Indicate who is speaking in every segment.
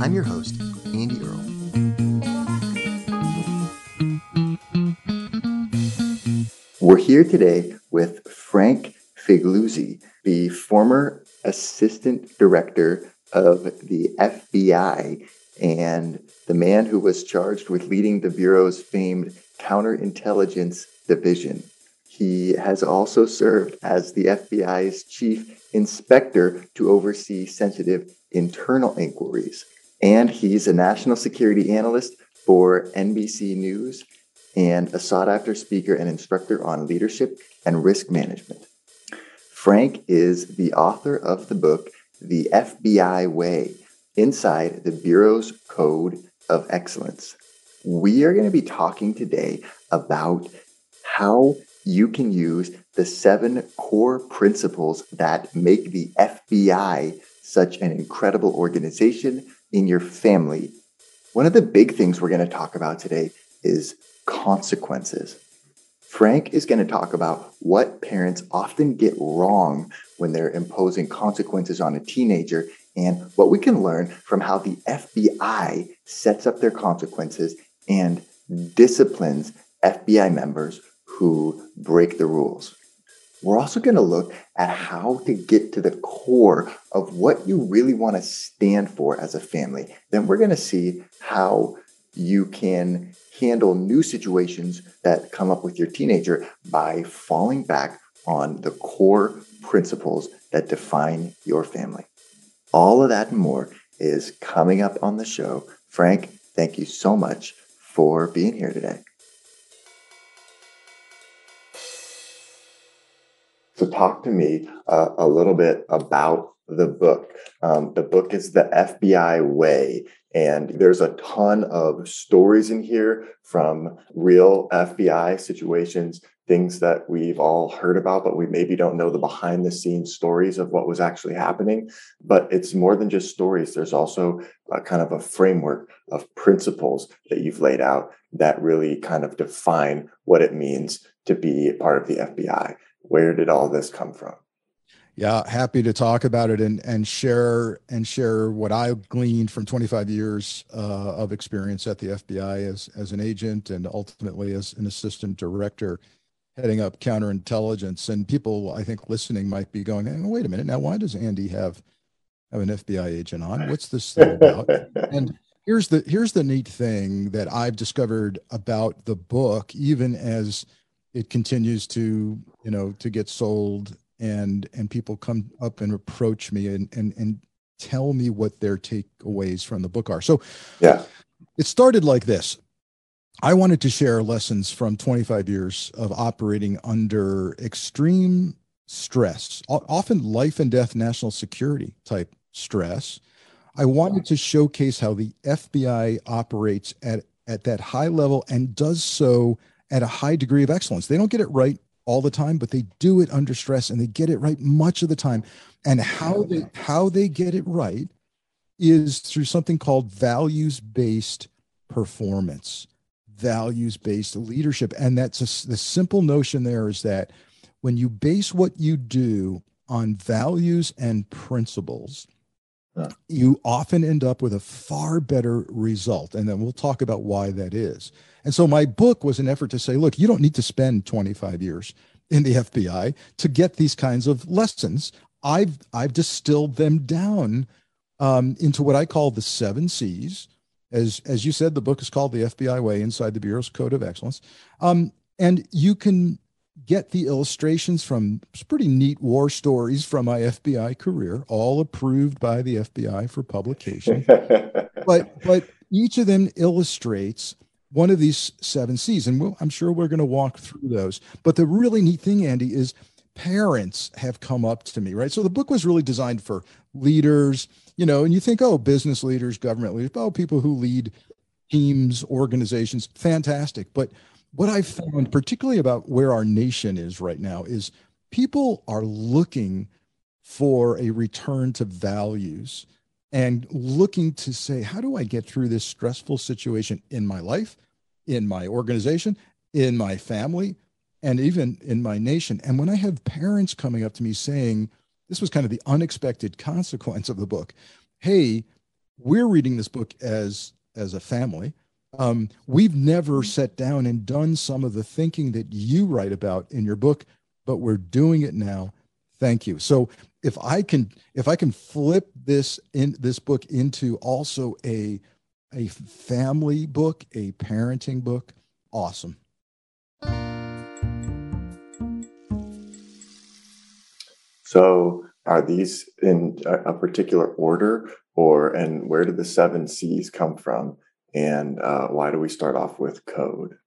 Speaker 1: I'm your host, Andy Earle. We're here today with Frank Figliuzzi, the former assistant director of the FBI and the man who was charged with leading the Bureau's famed counterintelligence division. He has also served as the FBI's chief inspector to oversee sensitive internal inquiries. And he's a national security analyst for NBC News and a sought after speaker and instructor on leadership and risk management. Frank is the author of the book, The FBI Way Inside the Bureau's Code of Excellence. We are going to be talking today about how you can use the seven core principles that make the FBI such an incredible organization in your family. One of the big things we're going to talk about today is consequences. Frank is going to talk about what parents often get wrong when they're imposing consequences on a teenager and what we can learn from how the FBI sets up their consequences and disciplines FBI members who break the rules. We're also going to look at how to get to the core of what you really want to stand for as a family. Then we're going to see how you can handle new situations that come up with your teenager by falling back on the core principles that define your family. All of that and more is coming up on the show. Frank, thank you so much for being here today. So, talk to me uh, a little bit about the book. Um, the book is The FBI Way, and there's a ton of stories in here from real FBI situations, things that we've all heard about, but we maybe don't know the behind the scenes stories of what was actually happening. But it's more than just stories. There's also kind of a framework of principles that you've laid out that really kind of define what it means to be part of the FBI. Where did all this come from?
Speaker 2: Yeah, happy to talk about it and and share and share what I gleaned from 25 years uh, of experience at the FBI as as an agent and ultimately as an assistant director, heading up counterintelligence. And people, I think, listening might be going, hey, "Wait a minute, now why does Andy have have an FBI agent on? What's this thing about?" and here's the here's the neat thing that I've discovered about the book, even as it continues to you know to get sold and and people come up and approach me and and and tell me what their takeaways from the book are. So
Speaker 1: yeah,
Speaker 2: it started like this. I wanted to share lessons from 25 years of operating under extreme stress, often life and death national security type stress. I wanted to showcase how the FBI operates at, at that high level and does so at a high degree of excellence. They don't get it right all the time, but they do it under stress and they get it right much of the time. And how they how they get it right is through something called values based performance, values based leadership. And that's a, the simple notion there is that when you base what you do on values and principles, you often end up with a far better result. And then we'll talk about why that is. And so my book was an effort to say, look, you don't need to spend 25 years in the FBI to get these kinds of lessons. I've I've distilled them down um, into what I call the seven C's. As as you said, the book is called The FBI Way Inside the Bureau's Code of Excellence. Um, and you can get the illustrations from pretty neat war stories from my FBI career, all approved by the FBI for publication. but but each of them illustrates one of these seven C's, and we'll, I'm sure we're going to walk through those. But the really neat thing, Andy, is parents have come up to me, right? So the book was really designed for leaders, you know, and you think, oh, business leaders, government leaders, oh, people who lead teams, organizations, fantastic. But what I've found, particularly about where our nation is right now, is people are looking for a return to values and looking to say, how do I get through this stressful situation in my life, in my organization, in my family, and even in my nation? And when I have parents coming up to me saying, this was kind of the unexpected consequence of the book. Hey, we're reading this book as as a family. Um, we've never sat down and done some of the thinking that you write about in your book, but we're doing it now. Thank you. So if I can if I can flip this in this book into also a a family book, a parenting book, awesome.
Speaker 1: So are these in a, particular order or and where did the seven C's come from? And uh, why do we start off with code?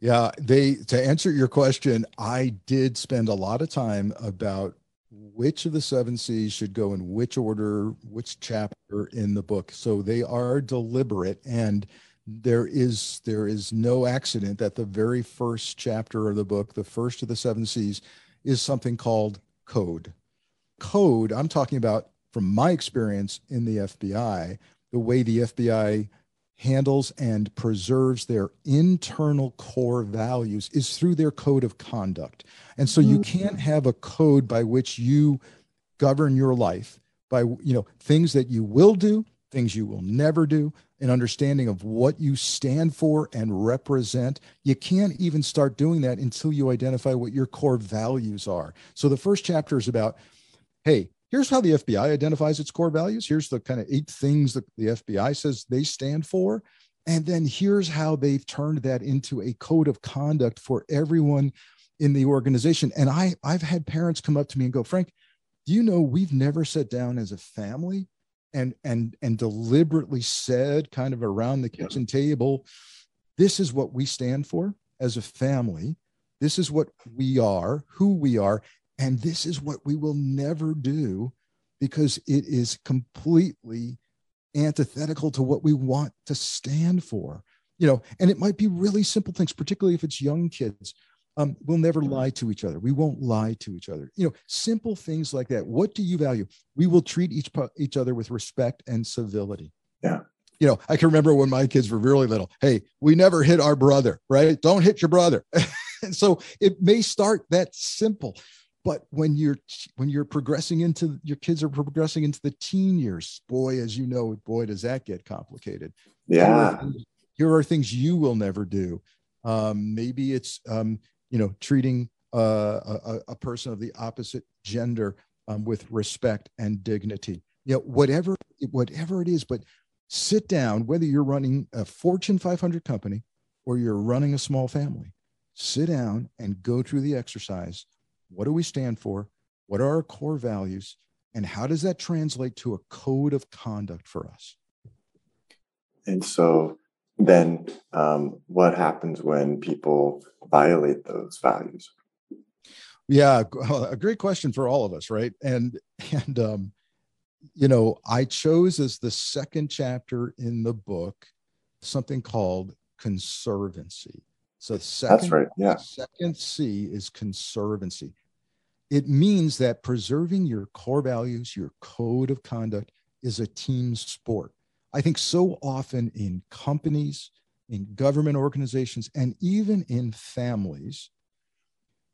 Speaker 2: Yeah, they to answer your question, I did spend a lot of time about which of the seven C's should go in which order, which chapter in the book. So they are deliberate and there is there is no accident that the very first chapter of the book, the first of the seven C's, is something called code. Code, I'm talking about from my experience in the FBI, the way the FBI handles and preserves their internal core values is through their code of conduct. And so you mm-hmm. can't have a code by which you govern your life by you know things that you will do, things you will never do, an understanding of what you stand for and represent. You can't even start doing that until you identify what your core values are. So the first chapter is about, hey, here's how the FBI identifies its core values. Here's the kind of eight things that the FBI says they stand for. And then here's how they've turned that into a code of conduct for everyone in the organization. And I, I've had parents come up to me and go, Frank, do you know we've never sat down as a family and and and deliberately said kind of around the kitchen table this is what we stand for as a family this is what we are who we are and this is what we will never do because it is completely antithetical to what we want to stand for you know and it might be really simple things particularly if it's young kids um, we'll never lie to each other. We won't lie to each other. You know, simple things like that. What do you value? We will treat each each other with respect and civility.
Speaker 1: Yeah.
Speaker 2: You know, I can remember when my kids were really little. Hey, we never hit our brother, right? Don't hit your brother. and so it may start that simple, but when you're when you're progressing into your kids are progressing into the teen years, boy, as you know, boy, does that get complicated.
Speaker 1: Yeah.
Speaker 2: Here are things, here are things you will never do. Um, maybe it's um, you know, treating uh, a, a, person of the opposite gender um, with respect and dignity. You know, whatever whatever it is, but sit down. Whether you're running a Fortune 500 company or you're running a small family, sit down and go through the exercise. What do we stand for? What are our core values? And how does that translate to a code of conduct for us?
Speaker 1: And so then um, what happens when people violate those values?
Speaker 2: Yeah, a great question for all of us, right? And and um, you know, I chose as the second chapter in the book something called conservancy. So second,
Speaker 1: that's right. Yeah.
Speaker 2: Second C is conservancy. It means that preserving your core values, your code of conduct, is a team sport. I think so often in companies, in government organizations, and even in families,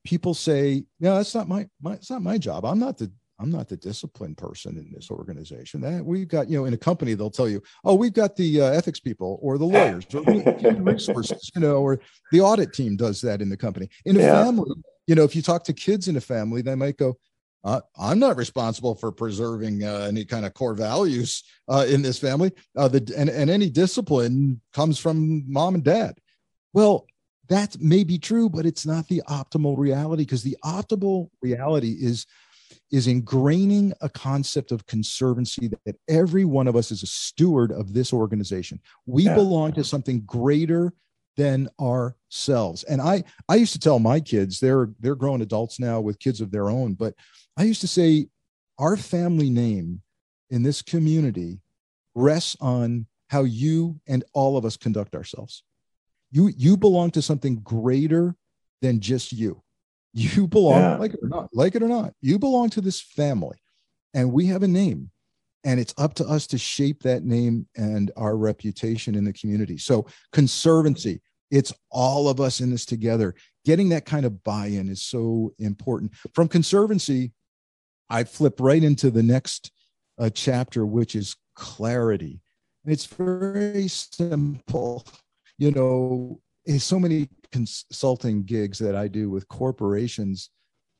Speaker 2: people say, "No, that's not my, my it's not my job. I'm not the I'm not the discipline person in this organization. That we've got, you know, in a company, they'll tell you, oh, we've got the uh, ethics people or the lawyers or human resources, you know, or the audit team does that in the company. In a yeah. family, you know, if you talk to kids in a family, they might go, uh, I'm not responsible for preserving uh, any kind of core values uh, in this family. Uh, the, and, and any discipline comes from mom and dad. Well, that may be true, but it's not the optimal reality because the optimal reality is is ingraining a concept of conservancy that, that every one of us is a steward of this organization. We yeah. belong to something greater than ourselves. And I I used to tell my kids, they're they're grown adults now with kids of their own, but I used to say our family name in this community rests on how you and all of us conduct ourselves. You you belong to something greater than just you. You belong, yeah. like it or not, like it or not, you belong to this family, and we have a name, and it's up to us to shape that name and our reputation in the community. So, conservancy, it's all of us in this together. Getting that kind of buy-in is so important. From conservancy, I flip right into the next uh, chapter, which is clarity. And it's very simple. You know, so many consulting gigs that I do with corporations,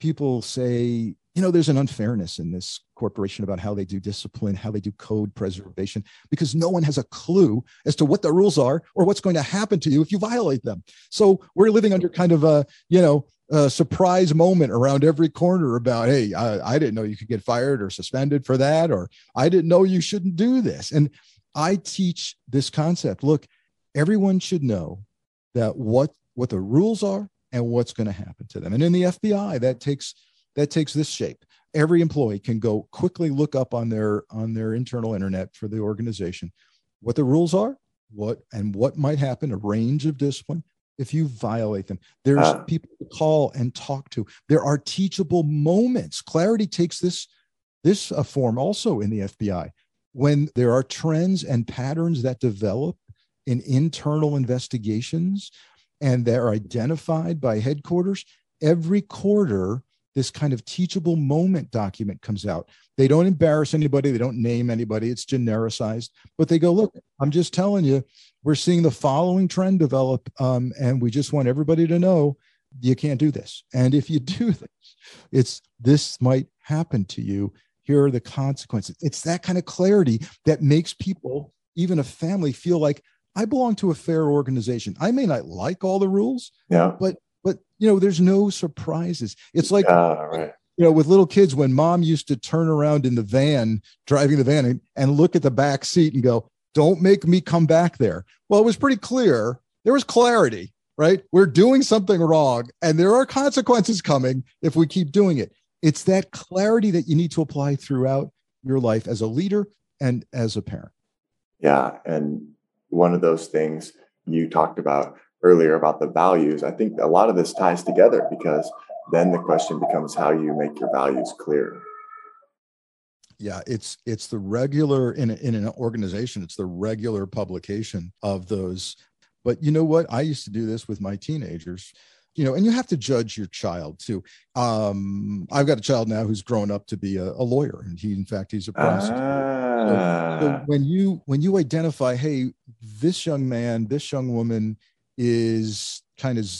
Speaker 2: people say, you know, there's an unfairness in this corporation about how they do discipline, how they do code preservation, because no one has a clue as to what the rules are or what's going to happen to you if you violate them. So we're living under kind of a, you know, a surprise moment around every corner about, hey, I, I didn't know you could get fired or suspended for that, or I didn't know you shouldn't do this. And I teach this concept. Look, everyone should know that what what the rules are and what's going to happen to them. And in the FBI, that takes that takes this shape. Every employee can go quickly look up on their on their internal internet for the organization what the rules are, what and what might happen, a range of discipline if you violate them. There's uh, people to call and talk to. There are teachable moments. Clarity takes this this uh, form also in the FBI when there are trends and patterns that develop in internal investigations and they're identified by headquarters. Every quarter, this kind of teachable moment document comes out. They don't embarrass anybody, they don't name anybody, it's genericized, but they go, Look, I'm just telling you, we're seeing the following trend develop, um, and we just want everybody to know you can't do this. And if you do this, it's this might happen to you. Here are the consequences. It's that kind of clarity that makes people, even a family, feel like I belong to a fair organization. I may not like all the rules,
Speaker 1: yeah,
Speaker 2: but but you know, there's no surprises. It's like
Speaker 1: right.
Speaker 2: you know, with little kids when mom used to turn around in the van, driving the van, and, and look at the back seat and go, "Don't make me come back there." Well, it was pretty clear. There was clarity, right? We're doing something wrong, and there are consequences coming if we keep doing it. It's that clarity that you need to apply throughout your life as a leader and as a parent.
Speaker 1: Yeah, and one of those things you talked about earlier about the values, I think a lot of this ties together because then the question becomes how you make your values clear.
Speaker 2: Yeah, it's it's the regular in a, in an organization. It's the regular publication of those. But you know what? I used to do this with my teenagers you know, and you have to judge your child too. Um, I've got a child now who's grown up to be a, a lawyer, and he, in fact, he's a prosecutor. Ah. So, so when you when you identify, hey, this young man, this young woman is kind of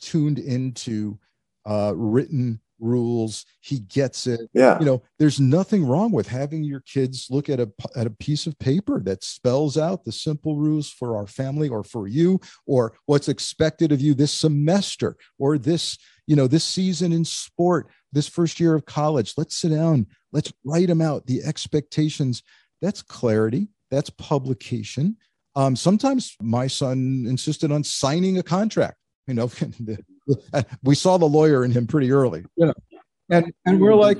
Speaker 2: tuned into uh, written rules. He gets it.
Speaker 1: Yeah.
Speaker 2: You know there's nothing wrong with having your kids look at a at a piece of paper that spells out the simple rules for our family or for you or what's expected of you this semester or this you know this season in sport this first year of college. Let's sit down. Let's write them out. The expectations that's clarity. That's publication um, sometimes my son insisted on signing a contract you know we saw the lawyer in him pretty early. You know and and we're like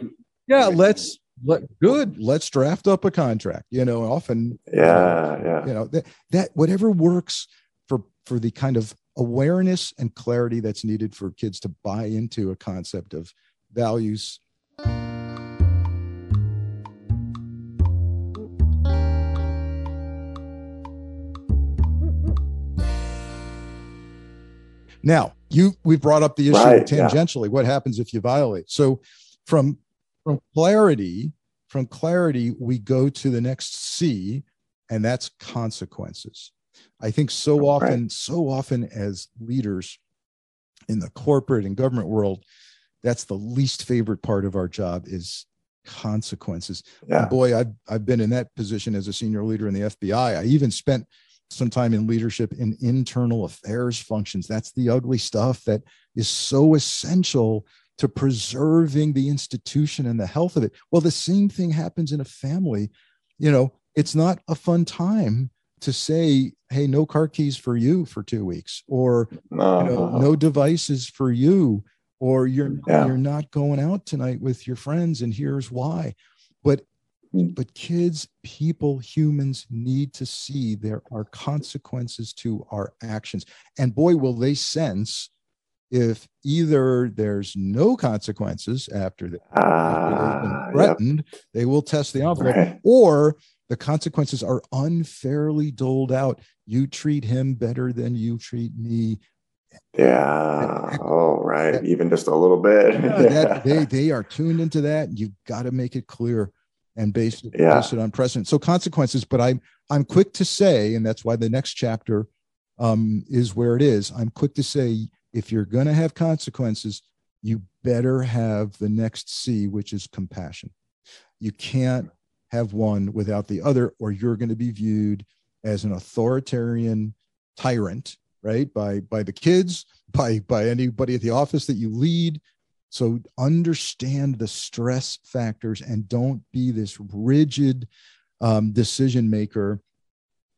Speaker 2: yeah. let's let good let's draft up a contract you know often.
Speaker 1: Yeah yeah.
Speaker 2: You know that, that whatever works for for the kind of awareness and clarity that's needed for kids to buy into a concept of values Now, you we brought up the issue right, tangentially. Yeah. What happens if you violate? So, from from clarity, from clarity, we go to the next C, and that's consequences. I think so often, right. so often as leaders in the corporate and government world, that's the least favorite part of our job is consequences. Yeah. Boy, I've I've been in that position as a senior leader in the FBI. I even spent some time in leadership in internal affairs functions. That's the ugly stuff that is so essential to preserving the institution and the health of it. Well, the same thing happens in a family. You know, it's not a fun time to say, hey, no car keys for you for two weeks, or uh-huh. you know, no devices for you, or you're yeah. you're not going out tonight with your friends, and here's why. But. But kids people humans need to see there are consequences to our actions and boy will they sense if either there's no consequences after, the, uh, they've been ah, threatened yep. they will test the envelope right. or the consequences are unfairly doled out you treat him better than you treat me
Speaker 3: yeah. Oh, right. Even just a little bit.
Speaker 2: yeah, that, they they are tuned into that. You've got to make it clear and base it, yeah. base it on precedent. So consequences, but I'm I'm quick to say, and that's why the next chapter um, is where it is. I'm quick to say if you're going to have consequences, you better have the next C, which is compassion. You can't have one without the other, or you're going to be viewed as an authoritarian tyrant right by by the kids by by anybody at the office that you lead so understand the stress factors and don't be this rigid um, decision maker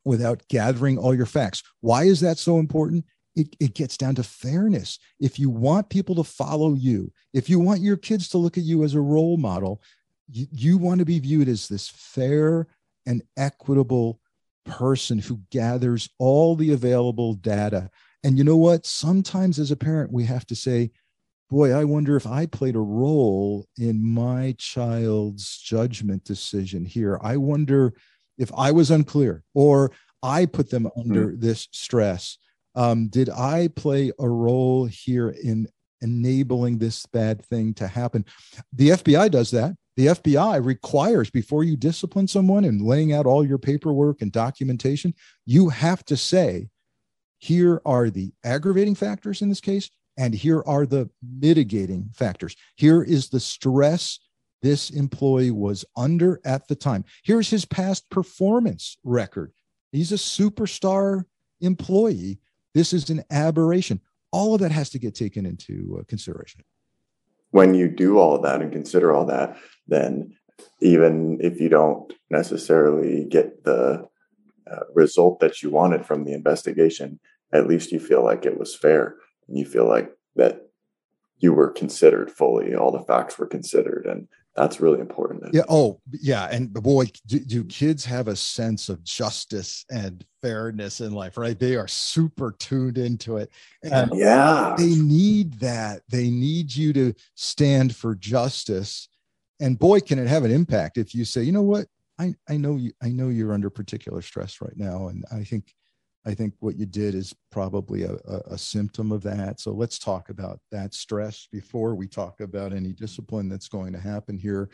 Speaker 2: without gathering all your facts why is that so important it, it gets down to fairness if you want people to follow you if you want your kids to look at you as a role model you, you want to be viewed as this fair and equitable person who gathers all the available data. And you know what? Sometimes as a parent, we have to say, boy, I wonder if I played a role in my child's judgment decision here. I wonder if I was unclear or I put them under mm. this stress. Um, did I play a role here in enabling this bad thing to happen? The FBI does that the FBI requires before you discipline someone and laying out all your paperwork and documentation, you have to say, here are the aggravating factors in this case, and here are the mitigating factors. Here is the stress this employee was under at the time. Here's his past performance record. He's a superstar employee. This is an aberration. All of that has to get taken into uh, consideration
Speaker 3: when you do all of that and consider all that, then even if you don't necessarily get the uh, result that you wanted from the investigation, at least you feel like it was fair you feel like that you were considered fully, all the facts were considered. And that's really important.
Speaker 2: Yeah. Oh, yeah. And boy, do, do, kids have a sense of justice and fairness in life, right? They are super tuned into it.
Speaker 3: And yeah.
Speaker 2: They need that. They need you to stand for justice. And boy, can it have an impact if you say, you know what? I, I know you I know you're under particular stress right now. And I think I think what you did is probably a, a, a, symptom of that. So let's talk about that stress before we talk about any discipline that's going to happen here.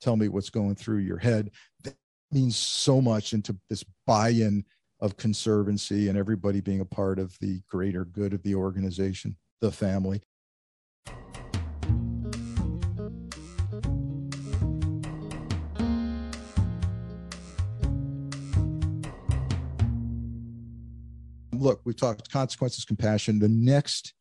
Speaker 2: Tell me what's going through your head. That means so much into this buy in of conservancy and everybody being a part of the greater good of the organization, the family. Look, we talked consequences, compassion. The next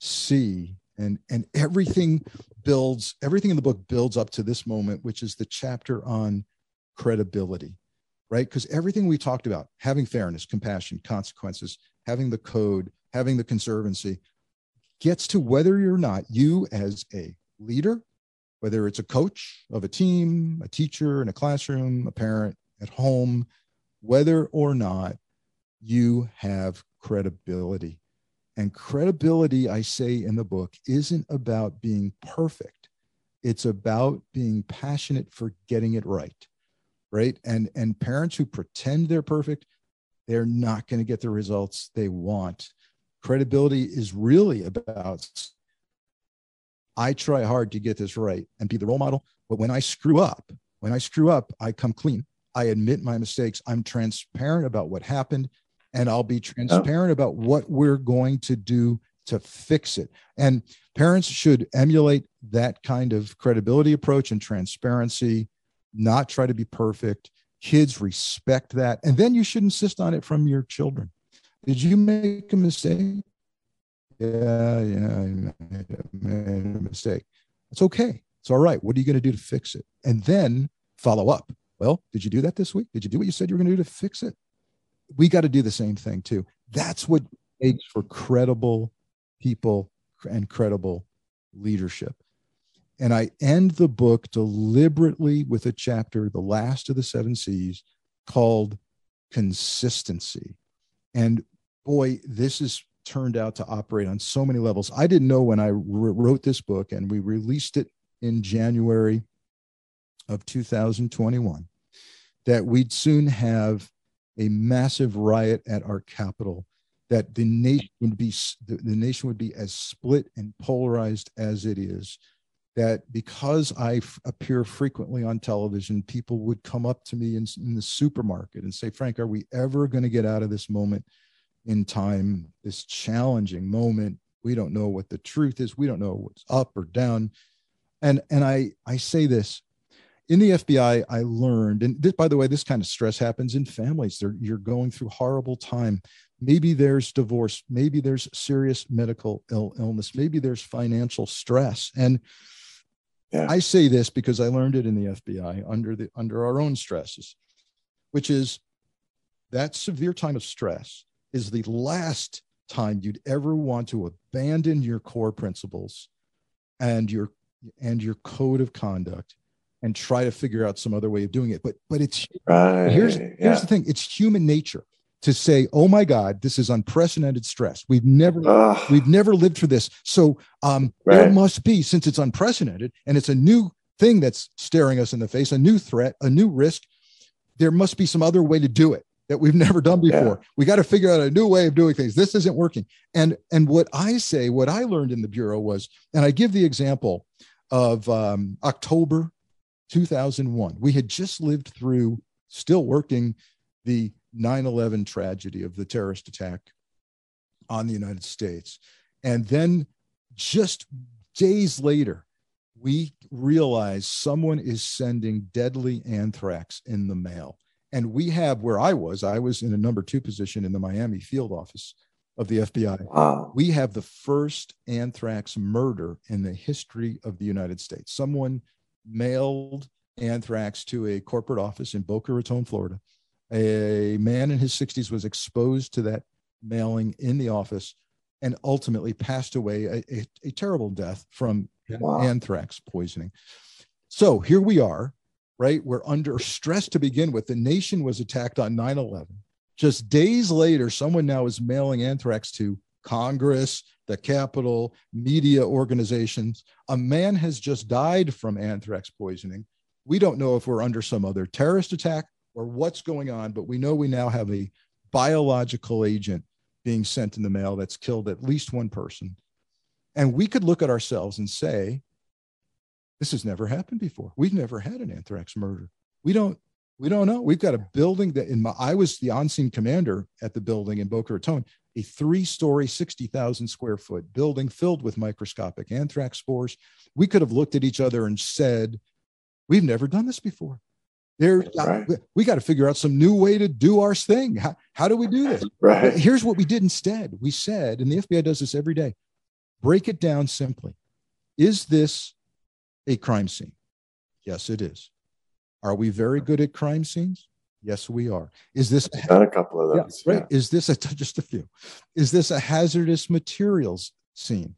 Speaker 2: C and and everything builds everything in the book builds up to this moment, which is the chapter on credibility, right? Because everything we talked about, having fairness, compassion, consequences, having the code, having the conservancy, gets to whether you're not you as a leader, whether it's a coach of a team, a teacher in a classroom, a parent at home, whether or not you have credibility. And credibility, I say in the book, isn't about being perfect. It's about being passionate for getting it right. Right. And and parents who pretend they're perfect, they're not going to get the results they want. Credibility is really about I try hard to get this right and be the role model. But when I screw up, when I screw up, I come clean. I admit my mistakes. I'm transparent about what happened and I'll be transparent about what we're going to do to fix it. And parents should emulate that kind of credibility approach and transparency, not try to be perfect. Kids respect that. And then you should insist on it from your children. Did you make a mistake? Yeah, yeah, I made a mistake. It's okay. It's all right. What are you going to do to fix it? And then follow up. Well, did you do that this week? Did you do what you said you were going to do to fix it? We got to do the same thing too. That's what makes for credible people and credible leadership. And I end the book deliberately with a chapter, the last of the seven C's, called Consistency. And boy, this has turned out to operate on so many levels. I didn't know when I wrote this book and we released it in January of 2021 that we'd soon have a massive riot at our Capitol that the nation would be the, the nation would be as split and polarized as it is that because I f- appear frequently on television, people would come up to me in, in the supermarket and say, Frank, are we ever going to get out of this moment in time, this challenging moment? We don't know what the truth is. We don't know what's up or down. And, and I, I say this in the FBI, I learned, and this, by the way, this kind of stress happens in families. They're, you're going through horrible time. Maybe there's divorce. Maybe there's serious medical Ill, illness. Maybe there's financial stress. And yeah. I say this because I learned it in the FBI under the under our own stresses, which is that severe time of stress is the last time you'd ever want to abandon your core principles and your and your code of conduct and try to figure out some other way of doing it. But but it's right. here's here's yeah. the thing: it's human nature to say, "Oh my God, this is unprecedented stress. We've never Ugh. we've never lived through this. So um, right. there must be, since it's unprecedented and it's a new thing that's staring us in the face, a new threat, a new risk. There must be some other way to do it." that we've never done before. Yeah. We got to figure out a new way of doing things. This isn't working. And and what I say, what I learned in the bureau was, and I give the example of um, October 2001. We had just lived through, still working, the 9 11 tragedy of the terrorist attack on the United States. And then just days later, we realize someone is sending deadly anthrax in the mail. And we have where I was, I was in a number two position in the Miami field office of the FBI. Wow. We have the first anthrax murder in the history of the United States. Someone mailed anthrax to a corporate office in Boca Raton, Florida. A man in his 60s was exposed to that mailing in the office and ultimately passed away a, a, a terrible death from wow. anthrax poisoning. So here we are, right? We're under stress to begin with. The nation was attacked on 9 11. Just days later, someone now is mailing anthrax to Congress, the Capitol, media organizations. A man has just died from anthrax poisoning. We don't know if we're under some other terrorist attack or what's going on, but we know we now have a biological agent being sent in the mail that's killed at least one person. And we could look at ourselves and say, this has never happened before. We've never had an anthrax murder. We don't we don't know. We've got a building that in my I was the on-scene commander at the building in Boca Raton a three story, 60,000 square foot building filled with microscopic anthrax spores. We could have looked at each other and said, We've never done this before. There, uh, right. we got to figure out some new way to do our thing. How, how do we do this?
Speaker 3: Right.
Speaker 2: Here's what we did instead. We said, and the FBI does this every day break it down simply. Is this a crime scene? Yes, it is. Are we very good at crime scenes? Yes, we are. Is this
Speaker 3: a couple of those?
Speaker 2: Yeah, right. Yeah. Is this a, just a few? Is this a hazardous materials scene?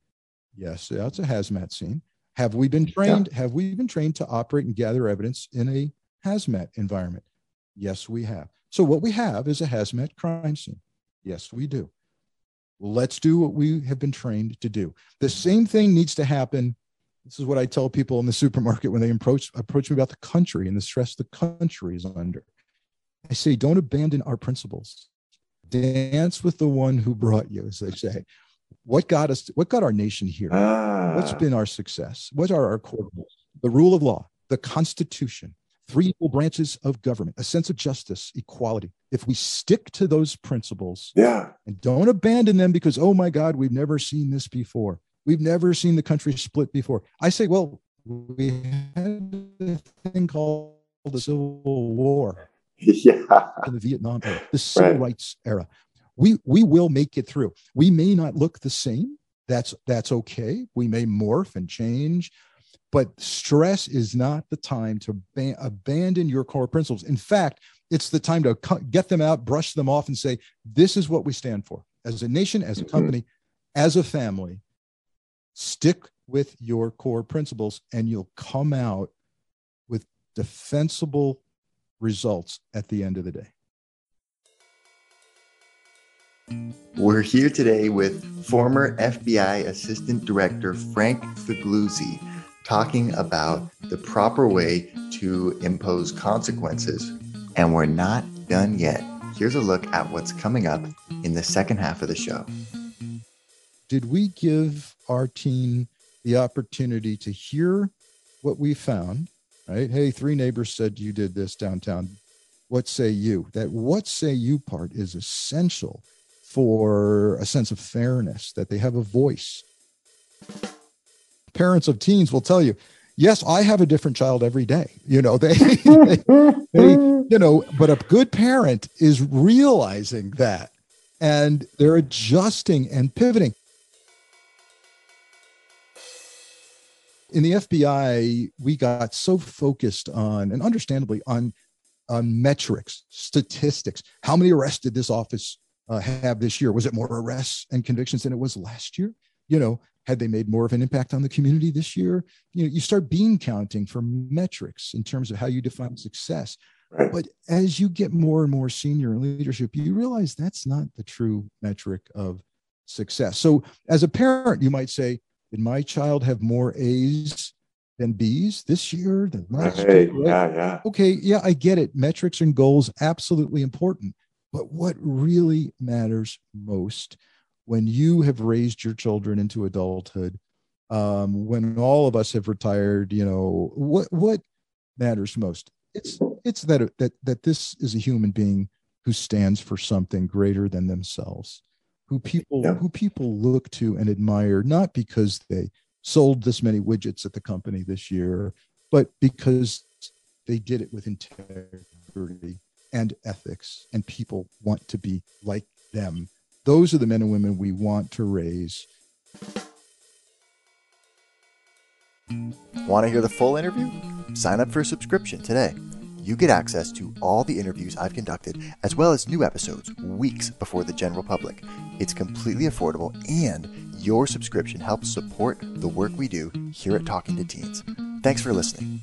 Speaker 2: Yes, that's a hazmat scene. Have we been trained? Yeah. Have we been trained to operate and gather evidence in a hazmat environment? Yes, we have. So what we have is a hazmat crime scene. Yes, we do. Let's do what we have been trained to do. The same thing needs to happen. This is what I tell people in the supermarket when they approach approach me about the country and the stress the country is under. I say, don't abandon our principles. Dance with the one who brought you, as they say. What got us? What got our nation here? Ah. What's been our success? What are our core goals? The rule of law, the Constitution, three equal branches of government, a sense of justice, equality. If we stick to those principles,
Speaker 3: yeah,
Speaker 2: and don't abandon them because oh my God, we've never seen this before. We've never seen the country split before. I say, well, we had a thing called the Civil War
Speaker 3: yeah.
Speaker 2: the Vietnam era, the civil right. rights era. We we will make it through. We may not look the same. That's that's okay. We may morph and change, but stress is not the time to ba- abandon your core principles. In fact, it's the time to get them out, brush them off, and say, "This is what we stand for as a nation, as a mm-hmm. company, mm-hmm. as a family." Stick with your core principles and you'll come out with defensible results at the end of the day.
Speaker 1: We're here today with former FBI Assistant Director Frank Figliuzzi talking about the proper way to impose consequences. And we're not done yet. Here's a look at what's coming up in the second half of the show.
Speaker 2: Did we give our team the opportunity to hear what we found? Right? Hey, three neighbors said you did this downtown. What say you? That what say you part is essential for a sense of fairness, that they have a voice. Parents of teens will tell you, yes, I have a different child every day. You know, they, they, they, you know, but a good parent is realizing that and they're adjusting and pivoting. In the FBI, we got so focused on, and understandably, on on metrics, statistics. How many arrests did this office uh, have this year? Was it more arrests and convictions than it was last year? You know, had they made more of an impact on the community this year? You know, you start bean counting for metrics in terms of how you define success. Right. But as you get more and more senior in leadership, you realize that's not the true metric of success. So, as a parent, you might say, Did my child have more A's than B's this year? Than last
Speaker 3: hey, year? Yeah, yeah.
Speaker 2: Okay, yeah, I get it. Metrics and goals absolutely important. But what really matters most when you have raised your children into adulthood, um, when all of us have retired, you know, what what matters most? It's it's that that that this is a human being who stands for something greater than themselves, who people yeah. who people look to and admire, not because they sold this many widgets at the company this year, but because they did it with integrity and ethics, and people want to be like them. Those are the men and women we want to raise.
Speaker 1: Want to hear the full interview? Sign up for a subscription today. You get access to all the interviews I've conducted, as well as new episodes weeks before the general public. It's completely affordable, and your subscription helps support the work we do here at Talking to Teens. Thanks for listening.